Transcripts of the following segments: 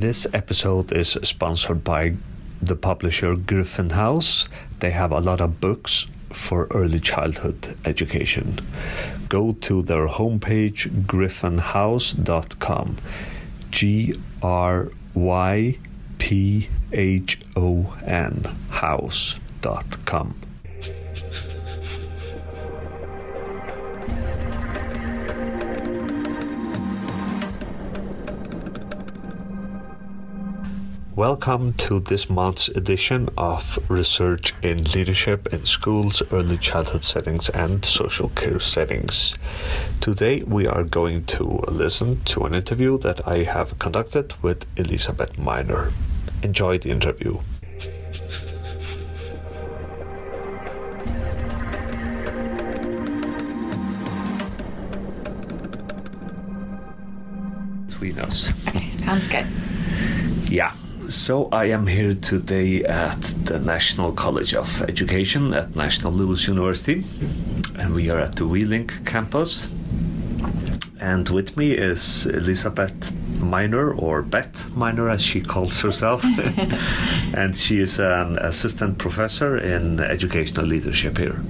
This episode is sponsored by the publisher Gryphon House. They have a lot of books for early childhood education. Go to their homepage gryphonhouse.com. G R Y P H O N Welcome to this month's edition of Research in Leadership in Schools, Early Childhood Settings, and Social Care Settings. Today we are going to listen to an interview that I have conducted with Elizabeth Minor. Enjoy the interview. Between us. Sounds good. Yeah. So I am here today at the National College of Education at National Louis University, and we are at the Wheeling campus. And with me is Elizabeth Minor, or Beth Minor as she calls herself, and she is an assistant professor in educational leadership here.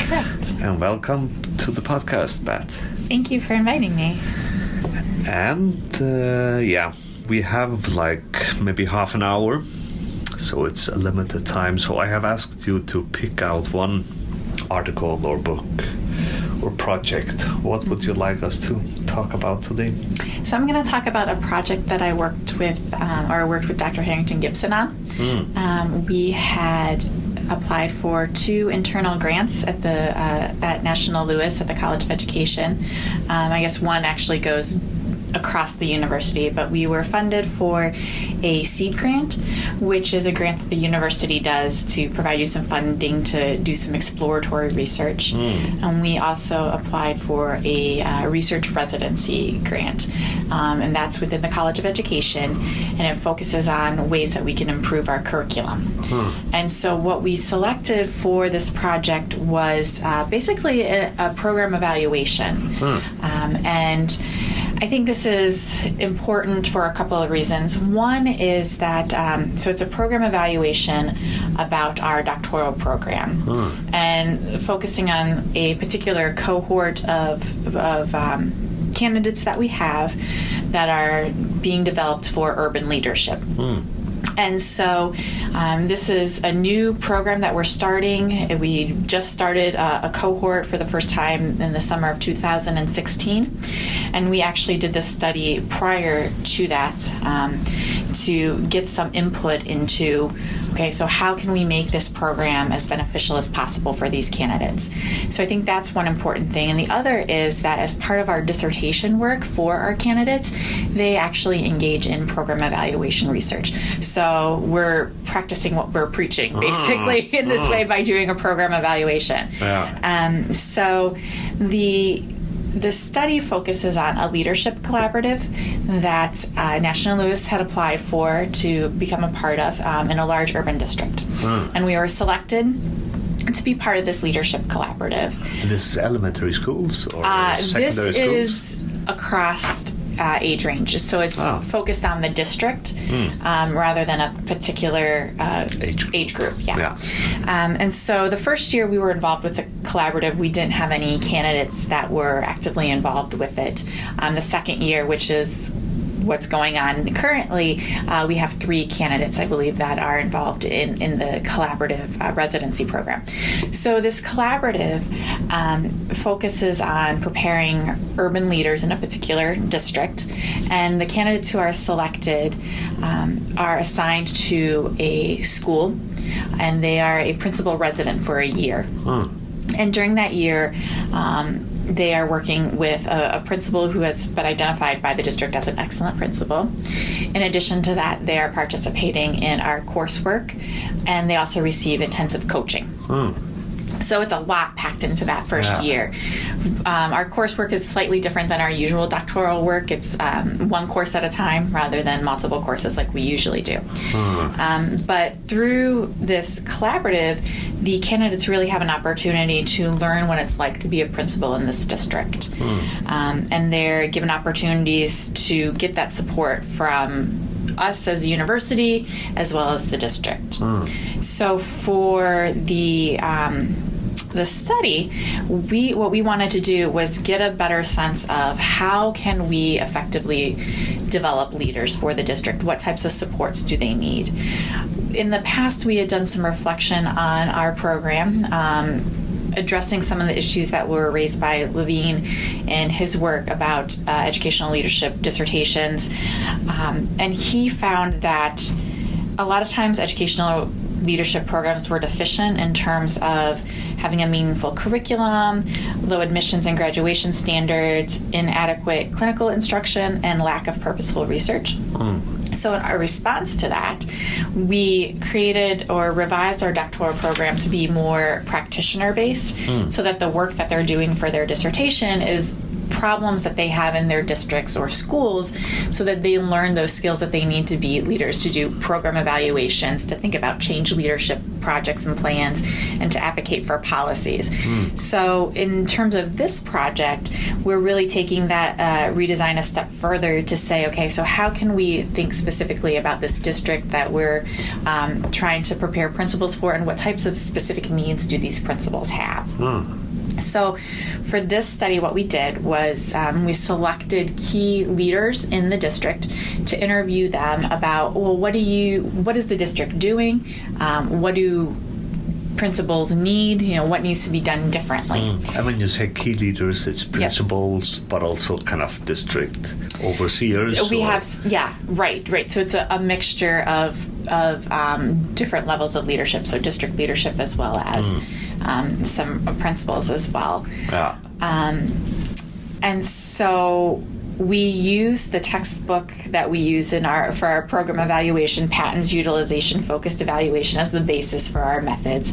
Correct. And welcome to the podcast, Beth. Thank you for inviting me. And uh, yeah, we have like maybe half an hour, so it's a limited time. So I have asked you to pick out one article or book or project. What would you like us to talk about today? So I'm going to talk about a project that I worked with, um, or worked with Dr. Harrington Gibson on. Hmm. Um, we had applied for two internal grants at the uh, at National Louis at the College of Education. Um, I guess one actually goes across the university, but we were funded for a seed grant, which is a grant that the university does to provide you some funding to do some exploratory research. And we also applied for a uh, research residency grant, um, and that's within the College of Education, and it focuses on ways that we can improve our curriculum. And so, what we selected for this project was uh, basically a, a program evaluation, um, and I think this is important for a couple of reasons. One is that, um, so it's a program evaluation about our doctoral program and focusing on a particular cohort of, of um, candidates that we have that are being developed for urban leadership. And so, um, this is a new program that we're starting. We just started a, a cohort for the first time in the summer of 2016. And we actually did this study prior to that um, to get some input into okay, so how can we make this program as beneficial as possible for these candidates? So, I think that's one important thing. And the other is that as part of our dissertation work for our candidates, they actually engage in program evaluation research. So we're practicing what we're preaching, basically, in this way by doing a program evaluation. Yeah. Um, so the the study focuses on a leadership collaborative that uh, National Louis had applied for to become a part of um, in a large urban district, and we were selected to be part of this leadership collaborative. This is elementary schools or Uh, this secondary schools? is across uh, age ranges, so it's Ah. focused on the district um, rather than a particular uh, Age group. age group. Yeah. Yeah. Um, and so the first year we were involved with the collaborative, we didn't have any candidates that were actively involved with it. Um, the second year, which is what's going on currently, uh, we have three candidates, I believe, that are involved in, in the collaborative uh, residency program. So, this collaborative um, focuses on preparing urban leaders in a particular district, and the candidates who are selected um, are assigned to a school, and they are a principal resident for a year. And during that year, um, they are working with a, a principal who has been identified by the district as an excellent principal. In addition to that, they are participating in our coursework and they also receive intensive coaching. Hmm. So it's a lot packed into that first Yeah. year. Um, our coursework is slightly different than our usual doctoral work. It's um, one course at a time rather than multiple courses like we usually do. Um, but through this collaborative, the candidates really have an opportunity to learn what it's like to be a principal in this district. Um, and they're given opportunities to get that support from us as a university as well as the district. So for the um, the study, we what we wanted to do was get a better sense of how can we effectively develop leaders for the district. What types of supports do they need? In the past, we had done some reflection on our program. Um, addressing some of the issues that were raised by Levine in his work about uh, educational leadership dissertations. Um, and he found that a lot of times educational leadership programs were deficient in terms of having a meaningful curriculum, low admissions and graduation standards, inadequate clinical instruction, and lack of purposeful research. Hmm. So, in our response to that, we created or revised our doctoral program to be more practitioner based hmm. so that the work that they're doing for their dissertation is problems that they have in their districts or schools so that they learn those skills that they need to be leaders to do program evaluations, to think about change leadership projects and plans, and to advocate for policies. So, in terms of this project, we're really taking that uh, redesign a step further to say, okay, so how can we think specifically about this district that we're um, trying to prepare principals for, and what types of specific needs do these principals have? So, for this study, what we did was um, we selected key leaders in the district to interview them about, well, what do you, what is the district doing? Um, what do principals need? You know, what needs to be done differently? And when you say key leaders, it's principals, but also kind of district overseers. We or- have, yeah, right, right. So it's a, a mixture of of um, different levels of leadership. So district leadership as well as um, some principals as well. Yeah. Um, and so we use the textbook that we use in our for our program evaluation Patton's utilization focused evaluation as the basis for our methods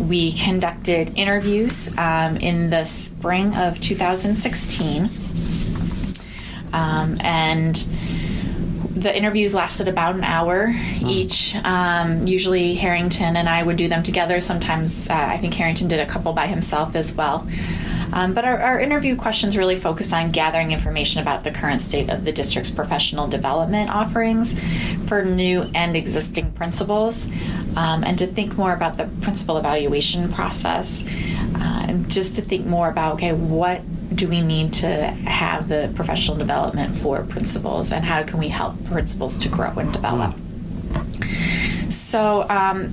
we conducted interviews um, in the spring of 2016 um, and the interviews lasted about an hour each. Um, usually, Harrington and I would do them together. Sometimes uh, I think Harrington did a couple by himself as well. Um, but our, our interview questions really focused on gathering information about the current state of the district's professional development offerings for new and existing principals, um, and to think more about the principal evaluation process, uh, and just to think more about okay, what do we need to have the professional development for principals and how can we help principals to grow and develop? So um,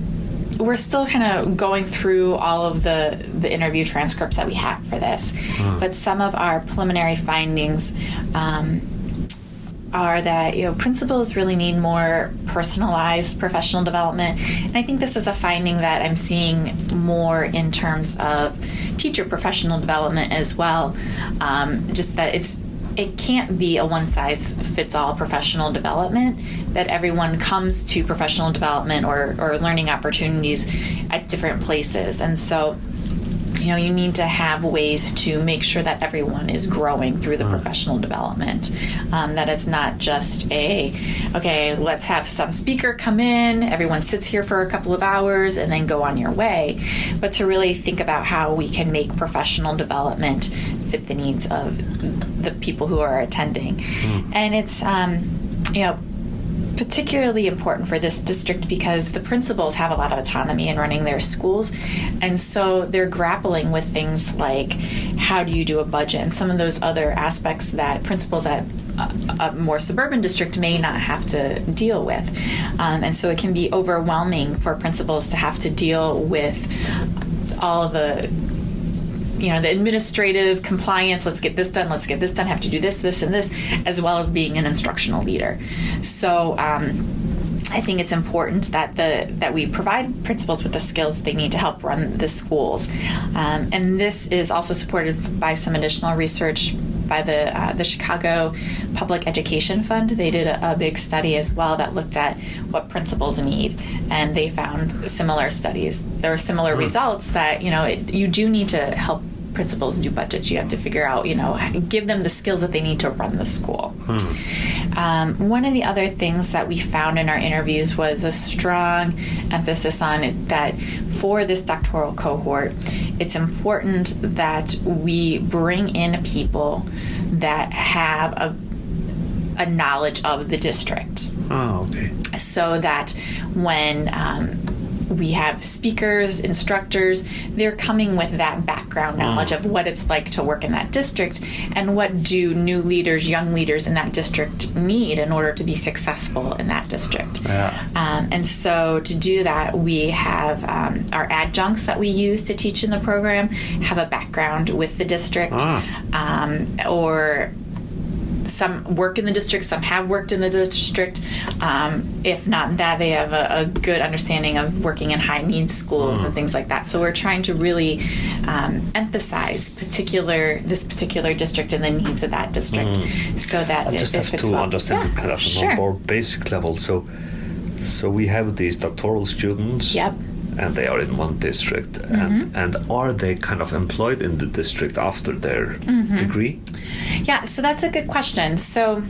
we're still kind of going through all of the the interview transcripts that we have for this but some of our preliminary findings um, are that you know principals really need more personalized professional development. And i think this is a finding that i'm seeing more in terms of teacher professional development as well. Um, just that it's it can't be a one size fits all professional development that everyone comes to professional development or, or learning opportunities at different places. And so you know you need to have ways to make sure that everyone is growing through the professional development. Um, that it's not just a okay let's have some speaker come in everyone sits here for a couple of hours and then go on your way but to really think about how we can make professional development fit the needs of the people who are attending. And it's um, you know particularly important for this district because the principals have a lot of autonomy in running their schools. And so they're grappling with things like how do you do a budget? And some of those other aspects that principals at a, more suburban district may not have to deal with. Um, and so it can be overwhelming for principals to have to deal with all of the you know the administrative compliance let's get this done let's get this done have to do this this and this as well as being an instructional leader. So um, I think it's important that the that we provide principals with the skills that they need to help run the schools, um, and this is also supported by some additional research by the uh, the Chicago Public Education Fund. They did a, a big study as well that looked at what principals need, and they found similar studies there are similar results that you know it, you do need to help principals do budgets. You have to figure out, you know, give them the skills that they need to run the school. Hmm. Um, one of the other things that we found in our interviews was a strong emphasis on it that for this doctoral cohort, it's important that we bring in people that have a a knowledge of the district. Oh, okay. So that when um, we have speakers, instructors. They're coming with that background knowledge mm. of what it's like to work in that district and what do new leaders, young leaders in that district need in order to be successful in that district. Yeah. Um, and so to do that, we have um, our adjuncts that we use to teach in the program have a background with the district ah. um, or some work in the district, some have worked in the district. Um, if not that, they have a, a, good understanding of working in high needs schools mm. and things like that. So we're trying to really um, emphasize particular this particular district and the needs of that district, mm. so that I just it, have to well. understand yeah, it kind of sure. on a more basic level. So, so we have these doctoral students. Yep and they are in one district. Mm-hmm. and and are they kind of employed in the district after their mm-hmm. degree? Yeah so that's a good question. So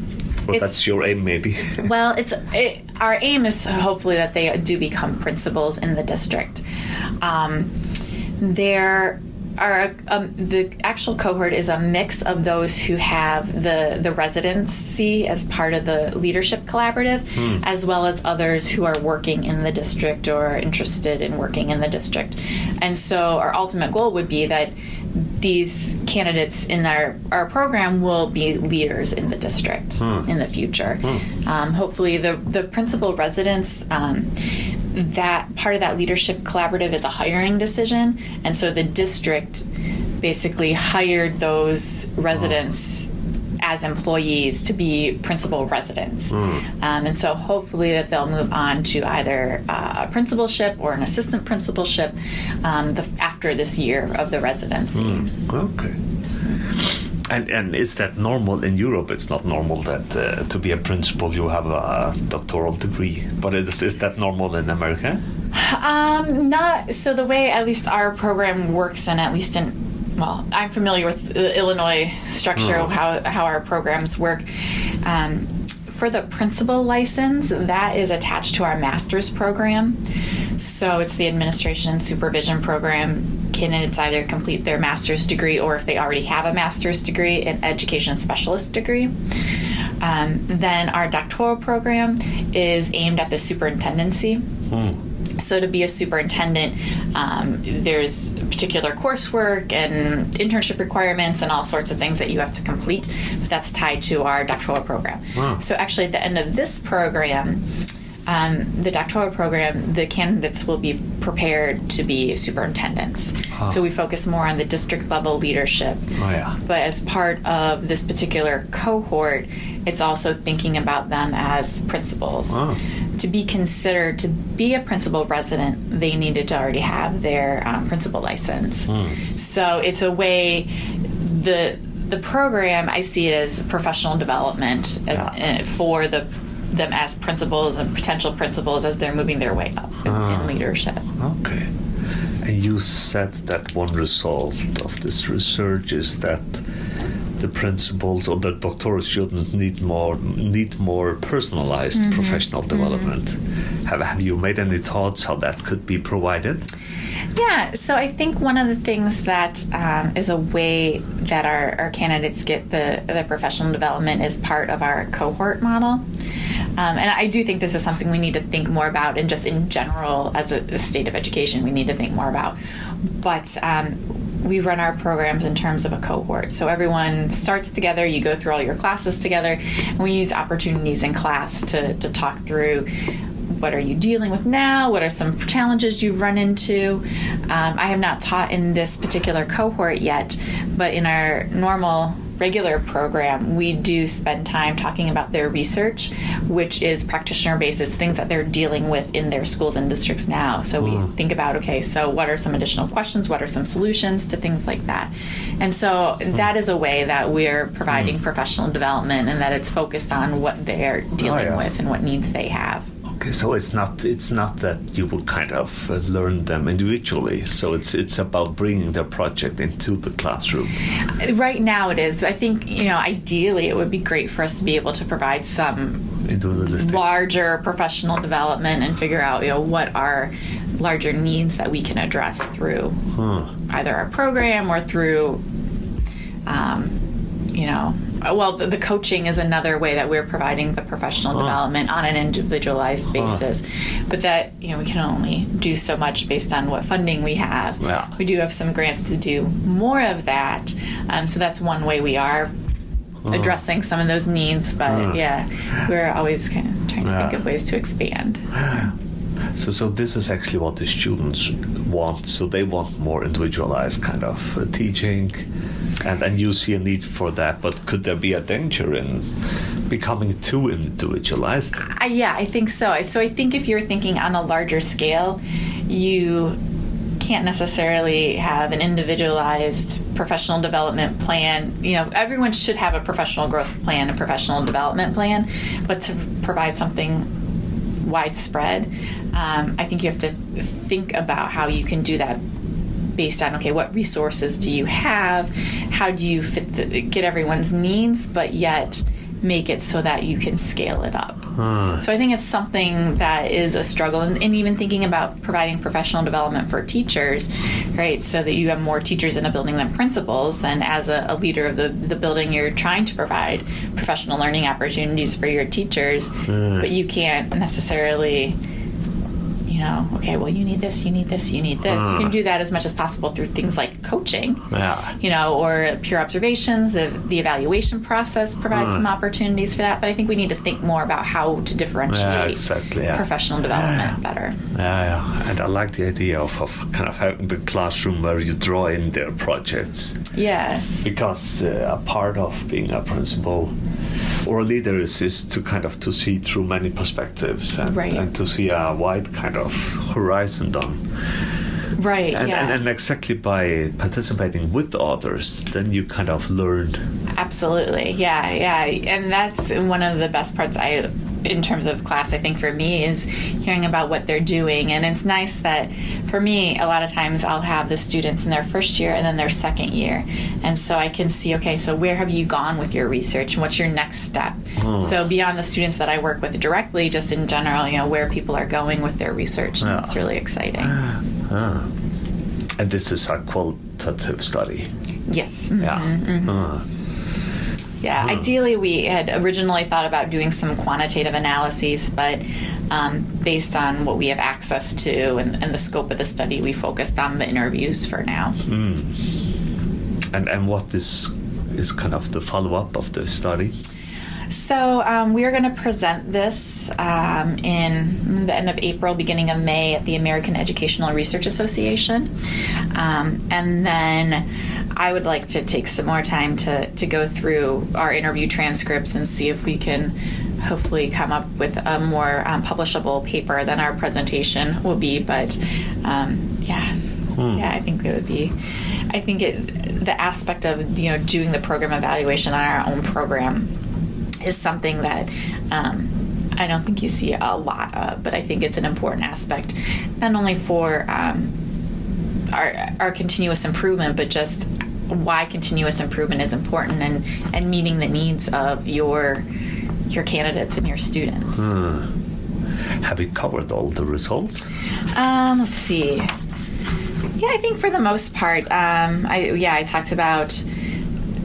well, that's your aim maybe. Well it's it, our aim is hopefully that they do become principals in the district. Um, there our um, the actual cohort is a mix of those who have the the residency as part of the leadership collaborative, hmm. as well as others who are working in the district or interested in working in the district. And so our ultimate goal would be that these candidates in our, our program will be leaders in the district hmm. in the future. Hmm. Um, hopefully, the the principal residents. Um, that part of that leadership collaborative is a hiring decision, and so the district basically hired those residents. Oh. As employees to be principal residents, mm. um, and so hopefully that they'll move on to either uh, a principalship or an assistant principalship um, the, after this year of the residency. Mm. Okay. And and is that normal in Europe? It's not normal that uh, to be a principal you have a doctoral degree, but is is that normal in America? Um, not so. The way at least our program works, and at least in well, I'm familiar with the Illinois structure of hmm. how how our programs work. Um, for the principal license, that is attached to our master's program. So it's the administration and supervision program. Candidates either complete their master's degree or if they already have a master's degree, an education specialist degree. Um, then our doctoral program is aimed at the superintendency. Hmm. So, to be a superintendent, um, there's particular coursework and internship requirements and all sorts of things that you have to complete, but that's tied to our doctoral program. Wow. So, actually, at the end of this program, um, the doctoral program, the candidates will be prepared to be superintendents. Huh. So we focus more on the district level leadership. Oh, yeah. But as part of this particular cohort, it's also thinking about them as principals. Oh. To be considered to be a principal resident, they needed to already have their um, principal license. Mm. So it's a way the the program I see it as professional development uh, yeah. uh, for the them as principals and potential principals as they're moving their way up in, in ah. leadership. Okay. And you said that one result of this research is that the principals or the doctoral students need more need more personalized mm-hmm. professional mm-hmm. development. Mm-hmm. Have have you made any thoughts how that could be provided? Yeah, so I think one of the things that um, is a way that our, our candidates get the, the professional development is part of our cohort model. Um, and I do think this is something we need to think more about, and just in general, as a, a state of education, we need to think more about. But um, we run our programs in terms of a cohort. So everyone starts together, you go through all your classes together, and we use opportunities in class to, to talk through what are you dealing with now? What are some challenges you've run into? Um, I have not taught in this particular cohort yet, but in our normal regular program, we do spend time talking about their research, which is practitioner basis, things that they're dealing with in their schools and districts now. So we mm. think about, okay, so what are some additional questions? What are some solutions to things like that? And so mm. that is a way that we're providing mm. professional development and that it's focused on what they're dealing oh, yeah. with and what needs they have. Okay, so it's not it's not that you would kind of uh, learn them individually. So it's it's about bringing their project into the classroom. Right now, it is. I think you know, ideally, it would be great for us to be able to provide some larger professional development and figure out you know what are larger needs that we can address through Huh. either our program or through um, you know well the, the coaching is another way that we're providing the professional development on an individualized basis. But that you know we can only do so much based on what funding we have. Yeah. we do have some grants to do more of that. Um, so that's one way we are addressing some of those needs. But yeah we're always kind of trying to think of ways to expand. So so this is actually what the students want. So they want more individualized kind of uh, teaching, and and you see a need for that. But could there be a danger in becoming too individualized? I, yeah, I think so. So I think if you're thinking on a larger scale, you can't necessarily have an individualized professional development plan. You know, everyone should have a professional growth plan, a professional development plan, but to provide something widespread, um, I think you have to think about how you can do that based on okay what resources do you have? How do you fit the, get everyone's needs but yet make it so that you can scale it up? So i think it's something that is a struggle and, and even thinking about providing professional development for teachers right so that you have more teachers in a building than principals and as a, a leader of the, the building you're trying to provide professional learning opportunities for your teachers hmm. but you can't necessarily you know, okay, well, you need this, you need this, you need this. You can do that as much as possible through things like coaching, Yeah. you know, or peer observations. The, the evaluation process provides some opportunities for that. But I think we need to think more about how to differentiate Yeah, exactly, yeah. professional development better. Yeah, yeah, and I like the idea of, of kind of having the classroom where you draw in their projects Yeah, because uh, a part of being a principal or a leader is, is to kind of to see through many perspectives and, Right. and to see a wide kind of horizon done right. and, yeah, and, and exactly by participating with others then you kind of learn Absolutely. Yeah, yeah. And that's one of the best parts I in terms of class I think for me is hearing about what they're doing. And it's nice that for me a lot of times I'll have the students in their first year and then their second year. And so I can see okay so where have you gone with your research and what's your next step? So beyond the students that I work with directly just in general you know where people are going with their research. And Yeah. it's really exciting. And this is a qualitative study? Yes. Yeah. Mm-hmm. Ah. Yeah, ideally, we had originally thought about doing some quantitative analyses, but um, based on what we have access to and, and the scope of the study, we focused on the interviews for now. and and what is is kind of the follow-up of the study? So um, we are going to present this um, in the end of April, beginning of May at the American Educational Research Association, um, and then I would like to take some more time to to go through our interview transcripts and see if we can hopefully come up with a more um, publishable paper than our presentation will be. But um, yeah, yeah, I think it would be. I think it the aspect of you know doing the program evaluation on our own program is something that um, I don't think you see a lot of, but I think it's an important aspect, not only for um, our our continuous improvement, but just why continuous improvement is important and and meeting the needs of your your candidates and your students. have you covered all the results Um, let's see. Yeah, I think for the most part, um, I yeah, I talked about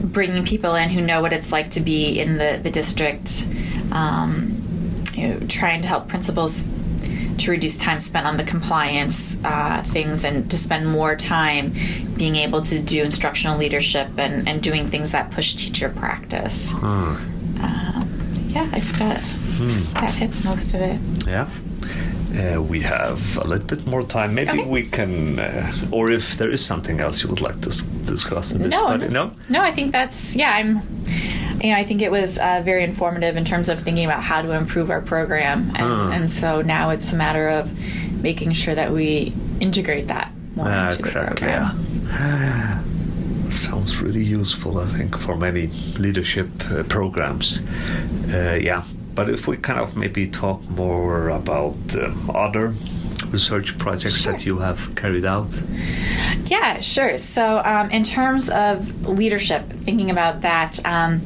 bringing people in who know what it's like to be in the the district. Um, you know, trying to help principals to reduce time spent on the compliance uh, things and to spend more time being able to do instructional leadership and, and doing things that push teacher practice. Um, yeah, I think that that hits most of it. Yeah. Uh, we have a little bit more time. Maybe Okay. we can, uh, or if there is something else you would like to s- discuss in this no, study. no, No? no. I think that's yeah. I'm, you know, I think it was uh, very informative in terms of thinking about how to improve our program, and, and so now it's a matter of making sure that we integrate that more Yeah, into the program. Yeah. sounds really useful, I think, for many leadership uh, programs. Uh, yeah, but if we kind of maybe talk more about um, other research projects Sure. that you have carried out. Yeah, sure. So, um, in terms of leadership, thinking about that, um,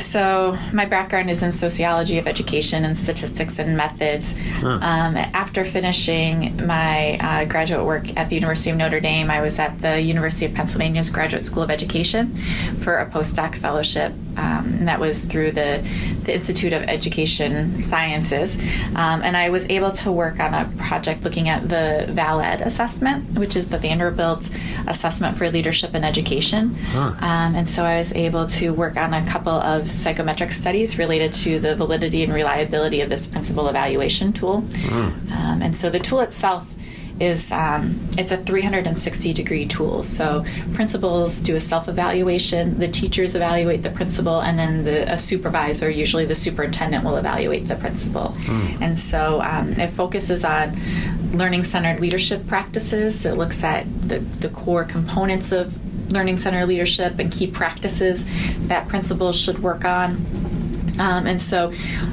so my background is in sociology of education and statistics and methods. Um, after finishing my uh, graduate work at the University of Notre Dame, I was at the University of Pennsylvania's Graduate School of Education for a postdoc fellowship. Um, and that was through the, the Institute of Education Sciences. Um, and I was able to work on a project looking at the VALED assessment, which is the Vanderbilt Assessment for Leadership and Education. Um, and so I was able to work on a couple of psychometric studies related to the validity and reliability of this principal evaluation tool. Um, and so the tool itself is um, it's a 360 degree tool. So principals do a self evaluation, the teachers evaluate the principal, and then the a supervisor, usually the superintendent, will evaluate the principal. And so um, it focuses on learning centered leadership practices. It looks at the, the core components of learning centered leadership and key practices that principals should work on. Um, and so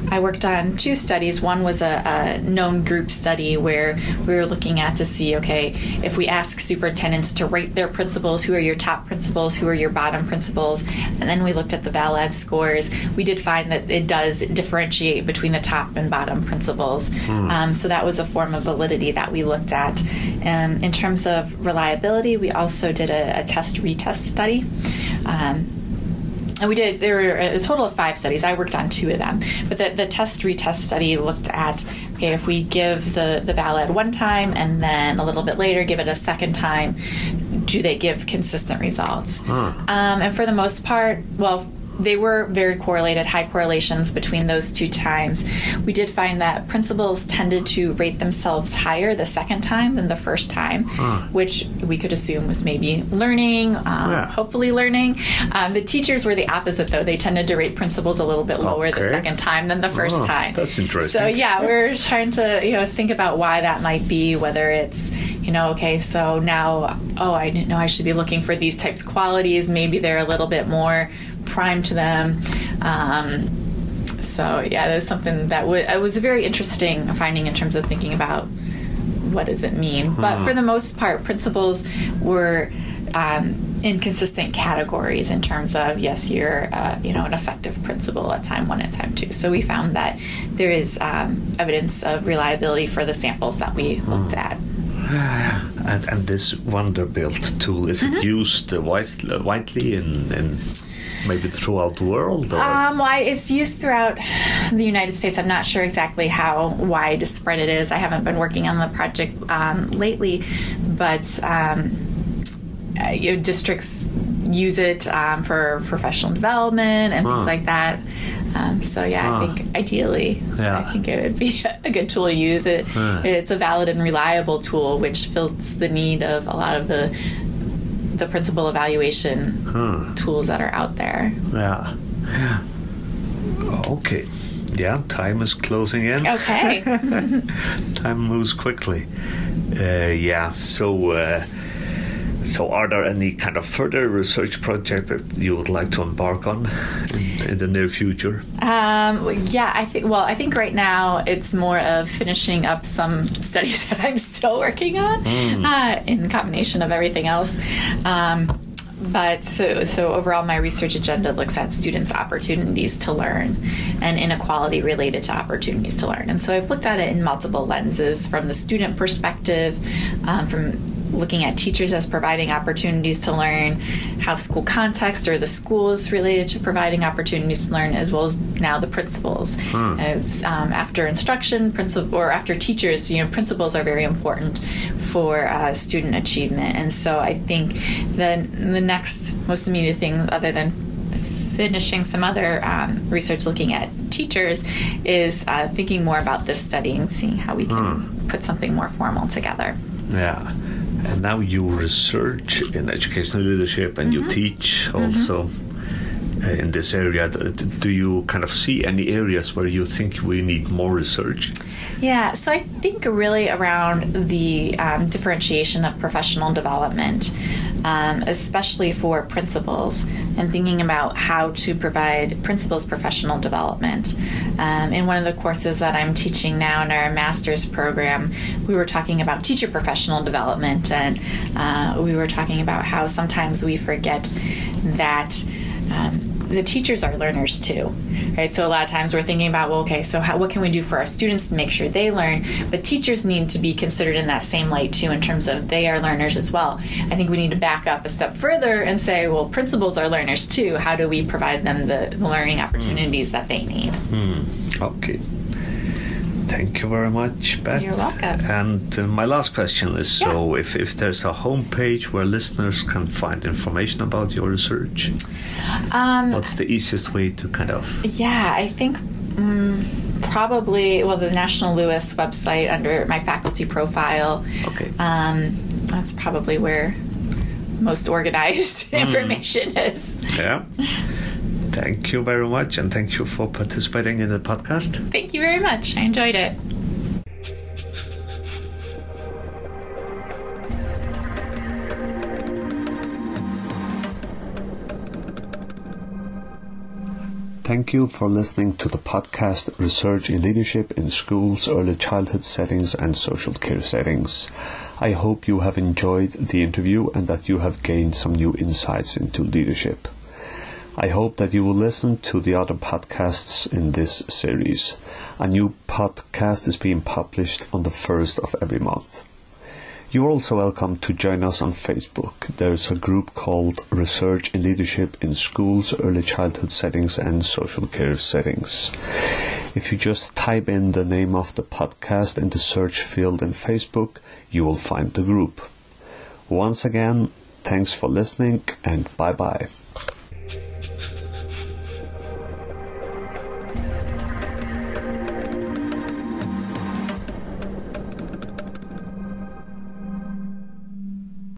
I worked on two studies. One was a, a known group study where we were looking at to see okay, if we ask superintendents to rate their principals, who are your top principals, who are your bottom principals, and then we looked at the VALED scores, we did find that it does differentiate between the top and bottom principals. Um, so that was a form of validity that we looked at. Um, in terms of reliability, we also did a, a test retest study. Um, and we did there were a total of five studies. I worked on two of them. But the, the test retest study looked at okay if we give the the VALED one time and then a little bit later give it a second time do they give consistent results? Um, and for the most part well they were very correlated, high correlations between those two times. We did find that principals tended to rate themselves higher the second time than the first time, which we could assume was maybe learning, um, Yeah. hopefully learning. Um, the teachers were the opposite, though. They tended to rate principals a little bit lower the second time than the first Oh, time. that's interesting. So yeah, we're trying to you know think about why that might be. Whether it's you know okay, so now oh I didn't know I should be looking for these types of qualities. Maybe they're a little bit more primed to them. Um, so yeah, that was something that wa- it was a very interesting finding in terms of thinking about what does it mean. But for the most part, principals were um, in consistent categories in terms of yes, you're uh, you know an effective principal at time one and time two. So we found that there is um, evidence of reliability for the samples that we looked at. And, and this Vanderbilt tool, is Mm-hmm. it used uh, uh, widely in, in maybe throughout the world? Or? Um, why it's used throughout the United States. I'm not sure exactly how widespread it is. I haven't been working on the project um, lately, but um, uh, you know, districts use it um, for professional development and things like that. Um, so yeah, Huh. I think ideally, Yeah. I think it would be a good tool to use. It Huh. it's a valid and reliable tool, which fills the need of a lot of the the principal evaluation Huh. tools that are out there. Yeah. Yeah. Okay. Yeah, time is closing in. Okay. time moves quickly. Uh, yeah. So, uh, so are there any kind of further research project that you would like to embark on in, in the near future? Um, yeah, I think. Well, I think right now it's more of finishing up some studies that I'm still working on, uh, in combination of everything else. Um, but so so overall, my research agenda looks at students' opportunities to learn and inequality related to opportunities to learn. And so I've looked at it in multiple lenses, from the student perspective, um, from looking at teachers as providing opportunities to learn, how school context or the schools related to providing opportunities to learn, as well as now the principals. As um, after instruction, principal or after teachers, you know, principals are very important for uh, student achievement. And so I think the the next most immediate thing, other than finishing some other um, research looking at teachers, is uh, thinking more about this study and seeing how we can put something more formal together. Yeah. And now you research in educational leadership and you teach also uh, in this area. Do you kind of see any areas where you think we need more research? Yeah, so I think really around the um, differentiation of professional development. Um, especially for principals and thinking about how to provide principals professional development. Um, in one of the courses that I'm teaching now in our master's program, we were talking about teacher professional development, and uh, we were talking about how sometimes we forget that. Um, the teachers are learners too, right? So a lot of times we're thinking about, well, okay, so how, what can we do for our students to make sure they learn? But teachers need to be considered in that same light too, in terms of they are learners as well. I think we need to back up a step further and say, well, principals are learners too. How do we provide them the, the learning opportunities mm. that they need? Mm. Okay. Thank you very much, Beth. You're welcome. And uh, my last question is yeah. so, if, if there's a homepage where listeners can find information about your research, um, what's the easiest way to kind of. Yeah, I think. Um, probably well the National Louis website under my faculty profile okay um, that's probably where most organized mm. information is yeah Thank you very much, and thank you for participating in the podcast. Thank you very much. I enjoyed it. Thank you for listening to the podcast Research in Leadership in Schools, Early Childhood Settings and Social Care Settings. I hope you have enjoyed the interview and that you have gained some new insights into leadership. I hope that you will listen to the other podcasts in this series. A new podcast is being published on the first of every month. You're also welcome to join us on Facebook. There's a group called Research in Leadership in Schools, Early Childhood Settings and Social Care Settings. If you just type in the name of the podcast in the search field in Facebook, you will find the group. Once again, thanks for listening and bye bye.